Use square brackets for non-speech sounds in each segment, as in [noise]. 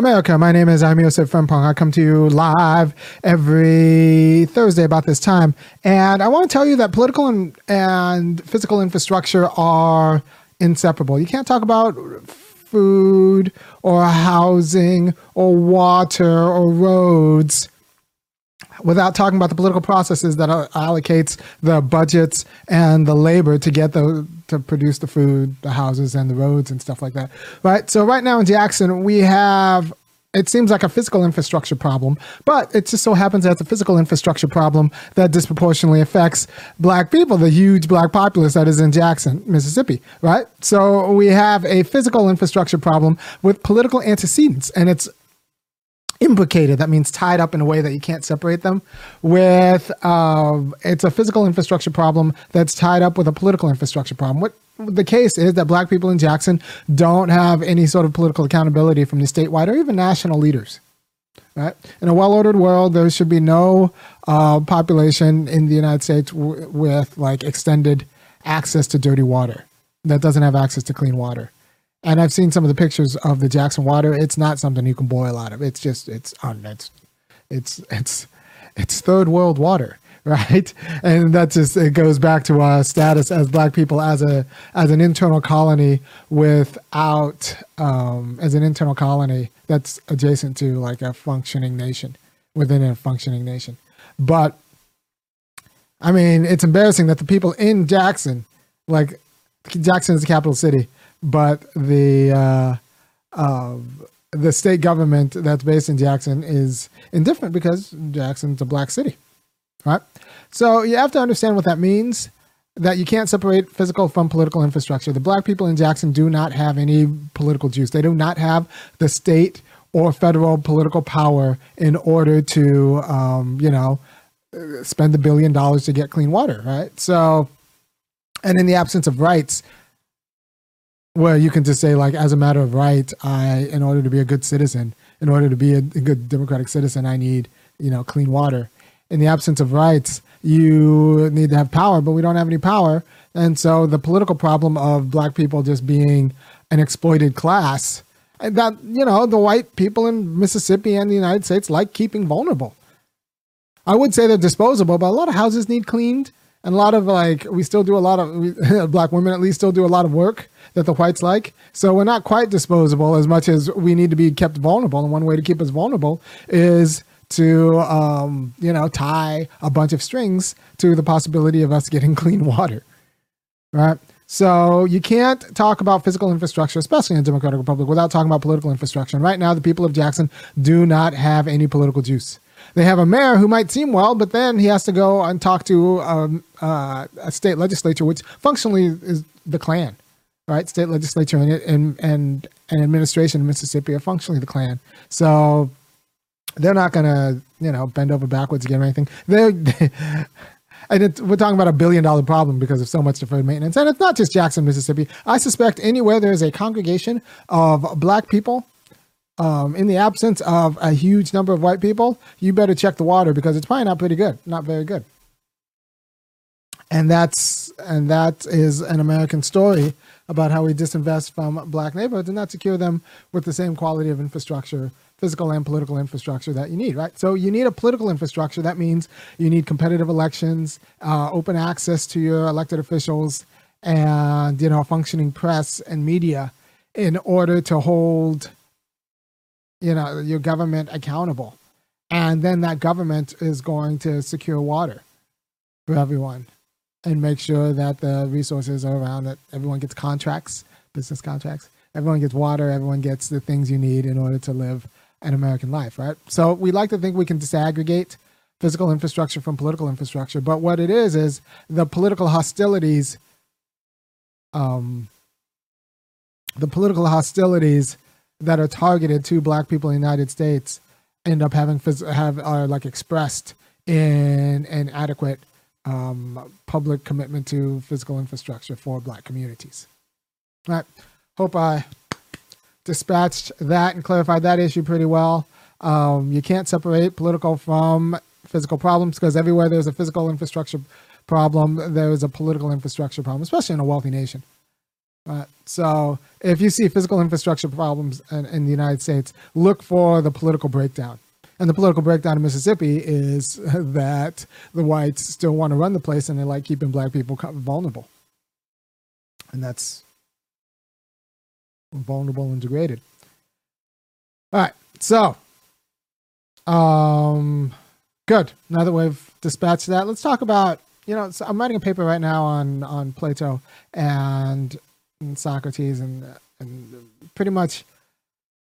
America. My name is Irami Osei-Frimpong. I come to you live every Thursday about this time. And I want to tell you that political and, and physical infrastructure are inseparable. You can't talk about food or housing or water or roads without talking about the political processes that uh, allocates the budgets and the labor to get the to produce the food, the houses, and the roads and stuff like that. Right. So right now in Jackson, we have it seems like a physical infrastructure problem, but it just so happens that it's a physical infrastructure problem that disproportionately affects black people, the huge black populace that is in Jackson, Mississippi, right? So we have a physical infrastructure problem with political antecedents, and it's implicated. That means tied up in a way that you can't separate them. With uh, it's a physical infrastructure problem that's tied up with a political infrastructure problem. What the case is that black people in Jackson don't have any sort of political accountability from the statewide or even national leaders. Right? In a well-ordered world, there should be no uh, population in the United States w- with like extended access to dirty water that doesn't have access to clean water and I've seen some of the pictures of the Jackson water. It's not something you can boil out of. It's just it's on it's it's it's it's third world water, [laughs] right? And that just it goes back to our status as Black people as a as an internal colony without um, as an internal colony that's adjacent to like a functioning nation within a functioning nation. But I mean, it's embarrassing that the people in Jackson, like Jackson is the capital city but the uh, uh, the state government that's based in Jackson is indifferent because Jackson's a black city, right? So you have to understand what that means. That you can't separate physical from political infrastructure. The black people in Jackson do not have any political juice. They do not have the state or federal political power in order to, um, you know, spend a billion dollars to get clean water, right? So, and in the absence of rights, well, you can just say like, as a matter of right, I, in order to be a good citizen, in order to be a, a good democratic citizen, I need, you know, clean water. In the absence of rights, you need to have power, but we don't have any power. And so the political problem of black people just being an exploited class, that, you know, the white people in Mississippi and the United States like keeping vulnerable. I would say they're disposable, but a lot of houses need cleaned. And a lot of like, we still do a lot of, we, [laughs] black women at least still do a lot of work that the whites like. So we're not quite disposable as much as we need to be kept vulnerable. And one way to keep us vulnerable is to, um, you know, tie a bunch of strings to the possibility of us getting [laughs] clean water, right? So you can't talk about physical infrastructure, especially in a democratic republic, without talking about political infrastructure. And right now, the people of Jackson do not have any political juice. They have a mayor who might seem well, but then he has to go and talk to um, uh, a state legislature, which functionally is the Klan right? State legislature and and and, administration in Mississippi are functionally the Klan. So they're not going to you know bend over backwards again or anything. They're, they, [laughs] and we're talking about a billion dollar problem because of so much deferred maintenance. And it's not just Jackson, Mississippi. I suspect anywhere there's a congregation of black people, um, in the absence of a huge number of white people, you better check the water because it's probably not pretty good, not very good. And that's and that is an American story about how we disinvest from black neighborhoods and not secure them with the same quality of infrastructure physical and political infrastructure that you need, right? So you need a political infrastructure. That means you need competitive elections, uh, open access to your elected officials, and you know, functioning press and media in order to hold, you know, your government accountable. And then that government is going to secure water for everyone and make sure that the resources are around that everyone gets contracts business contracts. Everyone gets water. Everyone gets the things you need in order to live an american life right? So we like to think we can disaggregate physical infrastructure from political infrastructure. But what it is is the political hostilities um the political hostilities that are targeted to black people in the united states end up having have are like expressed in an adequate um, public commitment to physical infrastructure for Black communities. All right. Hope I dispatched that and clarified that issue pretty well. Um, you can't separate political from physical problems because everywhere there's a physical infrastructure problem, there's a political infrastructure problem, especially in a wealthy nation. Right? So if you see physical infrastructure problems in, in the United States, look for the political breakdown. And the political breakdown in Mississippi is [laughs] that the whites still want to run the place and they like keeping black people vulnerable. And that's vulnerable and degraded. All right. So, um, good. Now that we've dispatched that, let's talk about. You know, so I'm writing a paper right now on on Plato and, and Socrates and and pretty much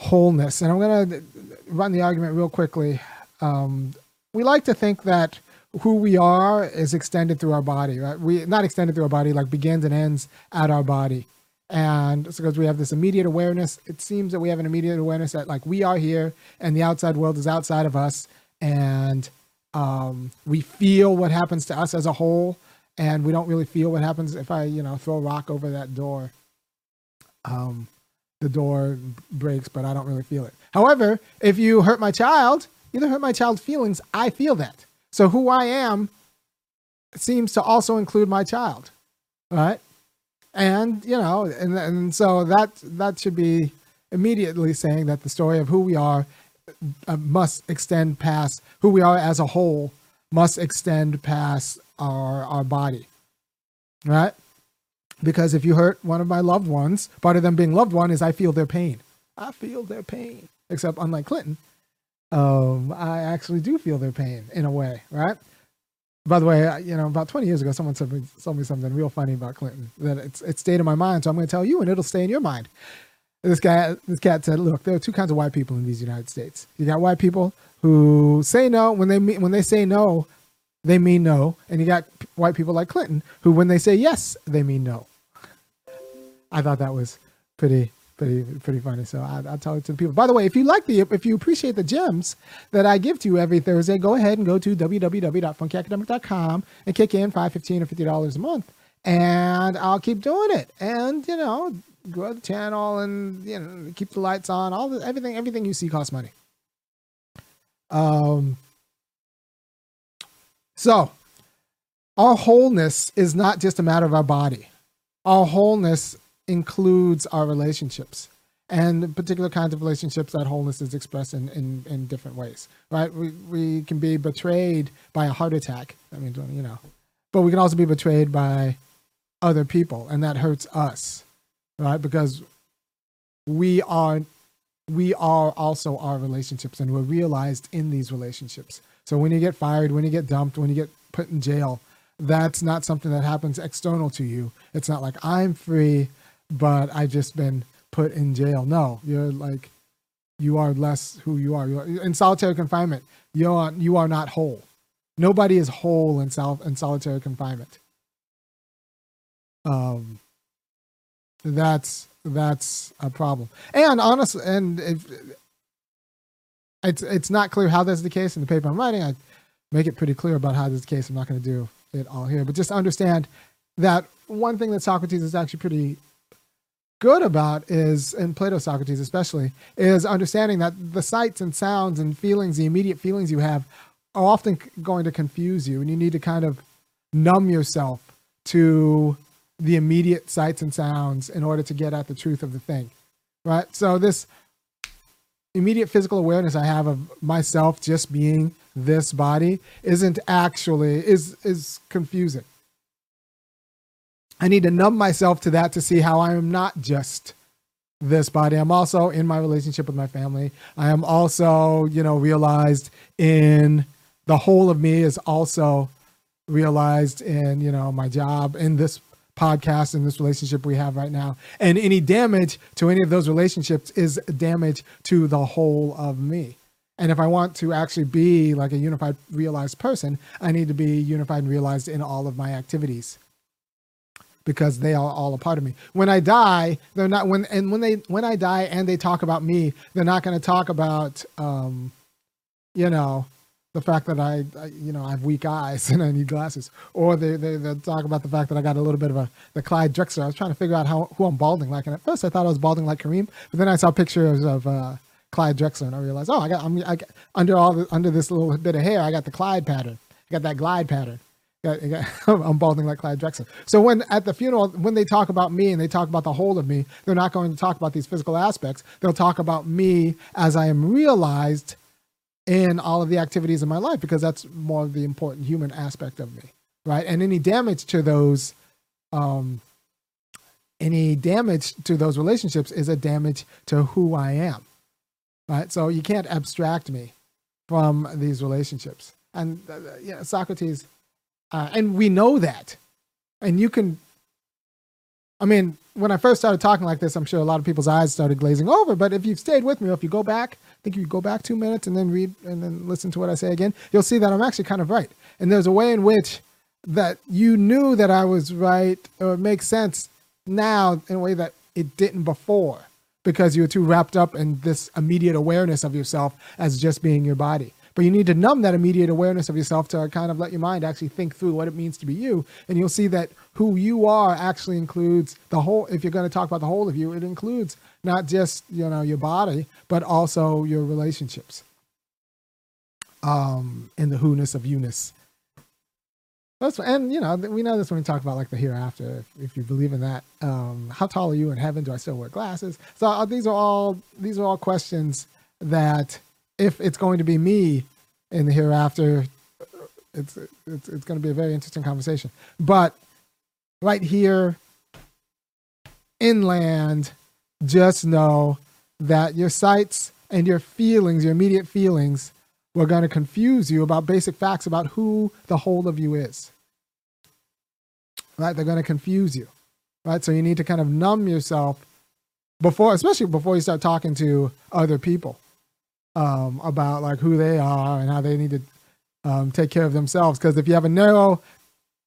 wholeness. And I'm to run the argument real quickly. Um, we like to think that who we are is extended through our body, right? We not extended through our body, like begins and ends at our body. And it's because we have this immediate awareness. It seems that we have an immediate awareness that like we are here and the outside world is outside of us. And um, we feel what happens to us as a whole. And we don't really feel what happens if I, you know, throw a rock over that door. Um, the door breaks, but I don't really feel it. However, if you hurt my child, you don't hurt my child's feelings. I feel that. So who I am seems to also include my child, right? And you know, and and so that that should be immediately saying that the story of who we are uh, must extend past who we are as a whole, must extend past our our body, right? Because if you hurt one of my loved ones, part of them being loved one is I feel their pain. I feel their pain. Except unlike Clinton, um, I actually do feel their pain in a way, right? By the way, you know, about 20 years ago, someone told me, told me something real funny about Clinton that it's it stayed in my mind. So I'm going to tell you, and it'll stay in your mind. This guy, this cat said, "Look, there are two kinds of white people in these United States. You got white people who say no when they mean, when they say no, they mean no, and you got white people like Clinton who, when they say yes, they mean no." I thought that was pretty pretty pretty funny. So I, will tell it to the people. By the way, if you like the if you appreciate the gems that I give to you every Thursday, go ahead and go to www.funkyacademic.com and kick in five, fifteen, or fifty dollars a month, and I'll keep doing it. And you know, grow the channel and you know keep the lights on. All the everything everything you see costs money. Um. So, our wholeness is not just a matter of our body. Our wholeness includes our relationships and particular kinds of relationships that wholeness is expressed in, in, in different ways, right? We, we can be betrayed by a heart attack. I mean, you know, but we can also be betrayed by other people and that hurts us, right? Because we are, we are also our relationships and we're realized in these relationships. So when you get fired, when you get dumped, when you get put in jail, that's not something that happens external to you. It's not like I'm free but I've just been put in jail. No, you're like, you are less who you are. You're, in solitary confinement, you are you are not whole. Nobody is whole in self in solitary confinement. Um, that's that's a problem. And honestly, and if it's it's not clear how that's the case in the paper I'm writing, I make it pretty clear about how this case. I'm not going to do it all here, but just understand that one thing that Socrates is actually pretty good about is, in Plato Socrates especially, is understanding that the sights and sounds and feelings, the immediate feelings you have, are often going to confuse you, and you need to kind of numb yourself to the immediate sights and sounds in order to get at the truth of the thing, right? So this immediate physical awareness I have of myself just being this body isn't actually is is confusing I need to numb myself to that to see how I am not just this body. I'm also in my relationship with my family. I am also, you know, realized in the whole of me is also realized in, you know, my job, in this podcast, and this relationship we have right now. And any damage to any of those relationships is damage to the whole of me. And if I want to actually be like a unified, realized person, I need to be unified and realized in all of my activities because they are all a part of me. When I die, they're not when and when they when I die and they talk about me, they're not going to talk about um, you know, the fact that I, I, you know I have weak eyes [laughs] and I need glasses, or they, they they talk about the fact that I got a little bit of a the Clyde Drexler. I was trying to figure out how who I'm balding like, and at first I thought I was balding like Kareem, but then I saw pictures of uh, Clyde Drexler and I realized, oh, I got I'm I got, under all the, under this little bit of hair, I got the Clyde pattern. I got that glide pattern [laughs] I'm balding like Clyde Drexler. So when at the funeral, when they talk about me and they talk about the whole of me, they're not going to talk about these physical aspects. They'll talk about me as I am realized in all of the activities of my life because that's more of the important human aspect of me, right? And any damage to those, um, any damage to those relationships is a damage to who I am, right? So you can't abstract me from these relationships. And uh, you know, Socrates uh, and we know that. And you can, I mean, when I first started talking like this, I'm sure a lot of people's eyes started glazing over. But if you've stayed with me, or if you go back, Think you go back two minutes and then read and then listen to what I say again, you'll see that I'm actually kind of right. And there's a way in which that you knew that I was right, or it makes sense now in a way that it didn't before because you were too wrapped up in this immediate awareness of yourself as just being your body. But you need to numb that immediate awareness of yourself to kind of let your mind actually think through what it means to be you. And you'll see that who you are actually includes the whole, if you're going to talk about the whole of you, it includes not just, you know, your body, but also your relationships. Um, in the who-ness of you-ness. That's, and you know we know this when we talk about like the hereafter. If, if you believe in that, um, how tall are you in heaven? Do I still wear glasses? So uh, these are all these are all questions that if it's going to be me in the hereafter, it's it's, it's going to be a very interesting conversation. But right here, inland, just know that your sights and your feelings, your immediate feelings, were going to confuse you about basic facts about who the whole of you is. Right? They're going to confuse you. Right? So you need to kind of numb yourself before, especially before you start talking to other people um, about like who they are and how they need to um, take care of themselves. Because if you have a narrow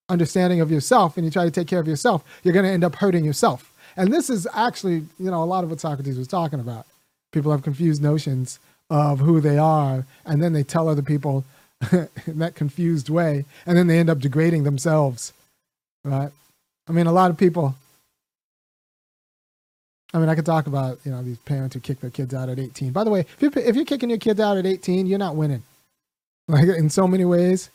understanding of yourself and you try to take care of yourself, you're going to end up hurting yourself. And this is actually, you know, a lot of what Socrates was talking about. People have confused notions of who they are, and then they tell other people [laughs] in that confused way, and then they end up degrading themselves, right? I mean, a lot of people I mean, I could talk about you know these parents who kick their kids out at 18. By the way, if you're, if you're kicking your kids out at 18, you're not winning, like in so many ways,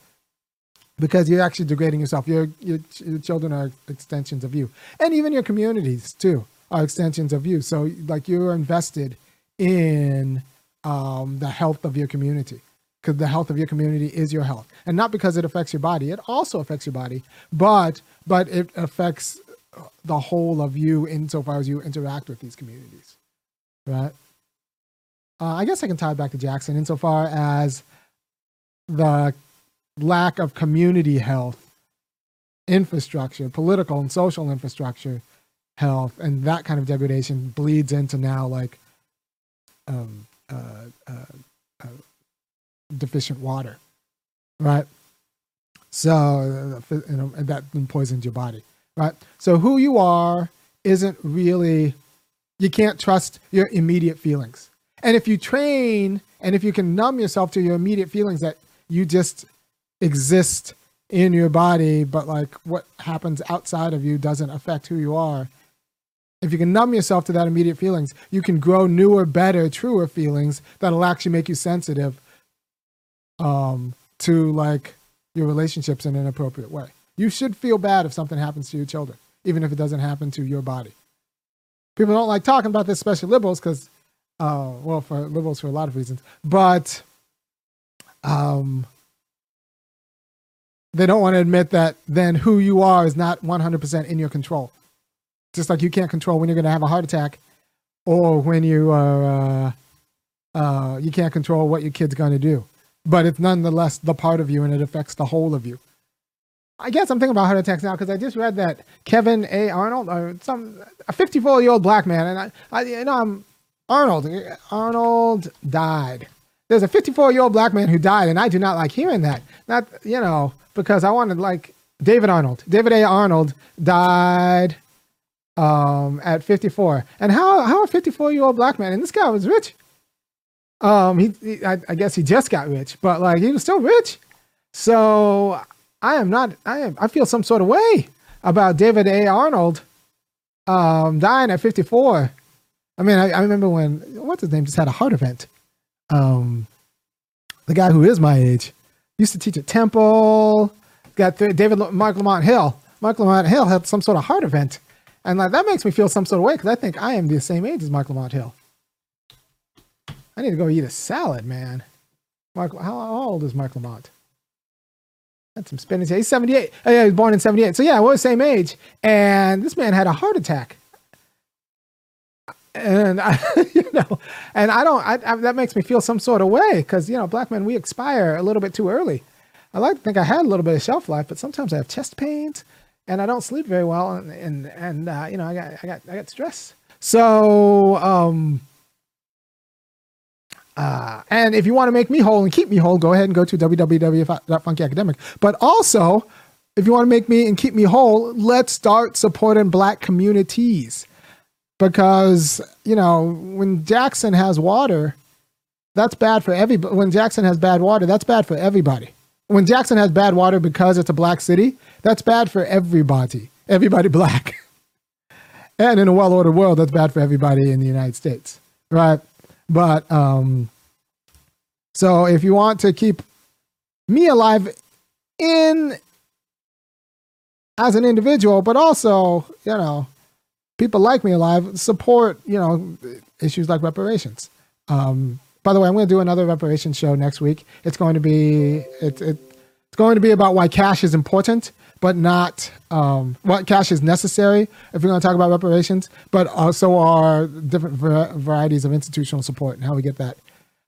because you're actually degrading yourself. Your your, your children are extensions of you, and even your communities too are extensions of you. So like you're invested in um, the health of your community because the health of your community is your health and not because it affects your body it also affects your body but but it affects the whole of you insofar as you interact with these communities, right? Uh, I guess I can tie it back to Jackson insofar as the lack of community health infrastructure, political and social infrastructure health, and that kind of degradation bleeds into now like um, uh, uh, uh deficient water, right? So uh, know, that poisons your body right? So who you are isn't really, you can't trust your immediate feelings. And if you train and if you can numb yourself to your immediate feelings that you just exist in your body, but like what happens outside of you doesn't affect who you are. If you can numb yourself to that immediate feelings, you can grow newer, better, truer feelings that'll actually make you sensitive um, to like your relationships in an appropriate way. You should feel bad if something happens to your children, even if it doesn't happen to your body. People don't like talking about this, especially liberals, because, uh, well, for liberals for a lot of reasons, but um, they don't want to admit that then who you are is not 100% in your control. Just like you can't control when you're going to have a heart attack or when you are, uh, uh, you can't control what your kid's going to do. But it's nonetheless the part of you and it affects the whole of you. I guess I'm thinking about heart attacks now because I just read that Kevin A. Arnold, or some a 54 year old black man, and I, I you know, I'm Arnold. Arnold died. There's a 54 year old black man who died, and I do not like hearing that. Not you know because I wanted like David Arnold. David A. Arnold died um, at 54, and how how a 54 year old black man, and this guy was rich. Um, he, he I, I guess he just got rich, but like he was still rich. So I am not. I am. I feel some sort of way about David A. Arnold um, dying at 54. I mean, I, I, remember when what's his name just had a heart event. Um, the guy who is my age used to teach at Temple. got th- David Marc Lamont Hill. Marc Lamont Hill had some sort of heart event, and like that makes me feel some sort of way because I think I am the same age as Marc Lamont Hill. I need to go eat a salad, man. Marc, how, old is Marc Lamont? That's some spinach. He's 78. Oh, yeah, he was born in 78. So, yeah, we're the same age. And this man had a heart attack. And, I, [laughs] you know, and I don't, I, I, that makes me feel some sort of way because, you know, black men, we expire a little bit too early. I like to think I had a little bit of shelf life, but sometimes I have chest pains and I don't sleep very well. And, and, and uh, you know, I got, I got, I got stress. So, um, uh, and if you want to make me whole and keep me whole, go ahead and go to www.funkyacademic. But also, if you want to make me and keep me whole, let's start supporting black communities. Because, you know, when Jackson has water, that's bad for everybody. When Jackson has bad water, that's bad for everybody. When Jackson has bad water because it's a black city, that's bad for everybody. Everybody [laughs] black. and in a well ordered world, that's bad for everybody in the United States. Right? But um, so if you want to keep me alive in as an individual, but also, you know, people like me alive, support, you know, issues like reparations. Um, by the way, I'm going to do another reparations show next week. It's going to be it, it, it's going to be about why cash is important, but not um, what cash is necessary if you're going to talk about reparations, but also are different varieties of institutional support and how we get that.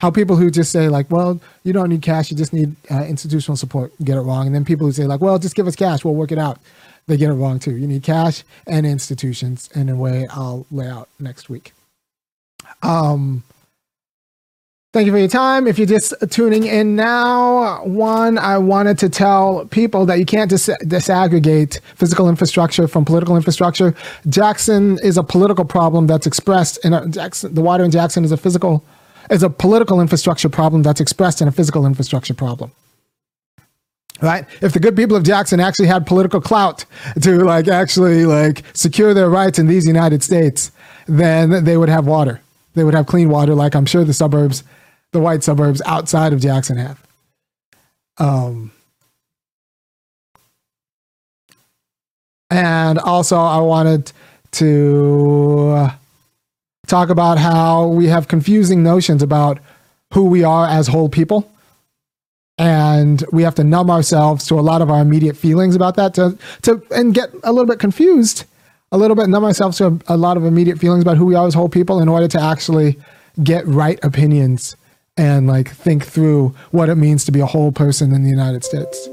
How people who just say like, well, you don't need cash, you just need uh, institutional support, get it wrong, and then people who say like, well, just give us cash, we'll work it out. They get it wrong too. You need cash and institutions in a way I'll lay out next week. Um, Thank you for your time. If you're just tuning in now, one, I wanted to tell people that you can't dis- disaggregate physical infrastructure from political infrastructure. Jackson is a political problem that's expressed in a, Jackson. The water in Jackson is a physical, is a political infrastructure problem that's expressed in a physical infrastructure problem. Right? If the good people of Jackson actually had political clout to like actually like secure their rights in these United States, then they would have water. They would have clean water, like I'm sure the suburbs the white suburbs outside of Jackson have. Um, and also, I wanted to talk about how we have confusing notions about who we are as whole people. And we have to numb ourselves to a lot of our immediate feelings about that to, to and get a little bit confused, a little bit numb ourselves to a, a lot of immediate feelings about who we are as whole people in order to actually get right opinions and like think through what it means to be a whole person in the United States.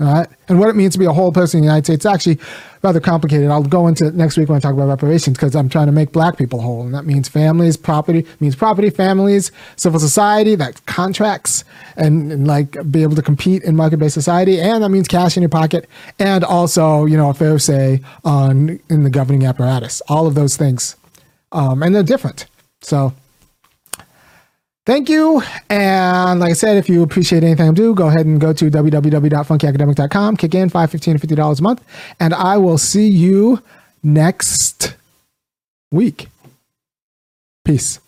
All right. And what it means to be a whole person in the United States, is actually rather complicated. I'll go into next week when I talk about reparations because I'm trying to make black people whole. And that means families, property, means property, families, civil society, that contracts and, and like be able to compete in market based society. And that means cash in your pocket and also, you know, a fair say on in the governing apparatus. All of those things. Um, and they're different. So Thank you. And like I said, if you appreciate anything I do, go ahead and go to www.funkyacademic.com, kick in $5, $15, $50 a month, and I will see you next week. Peace.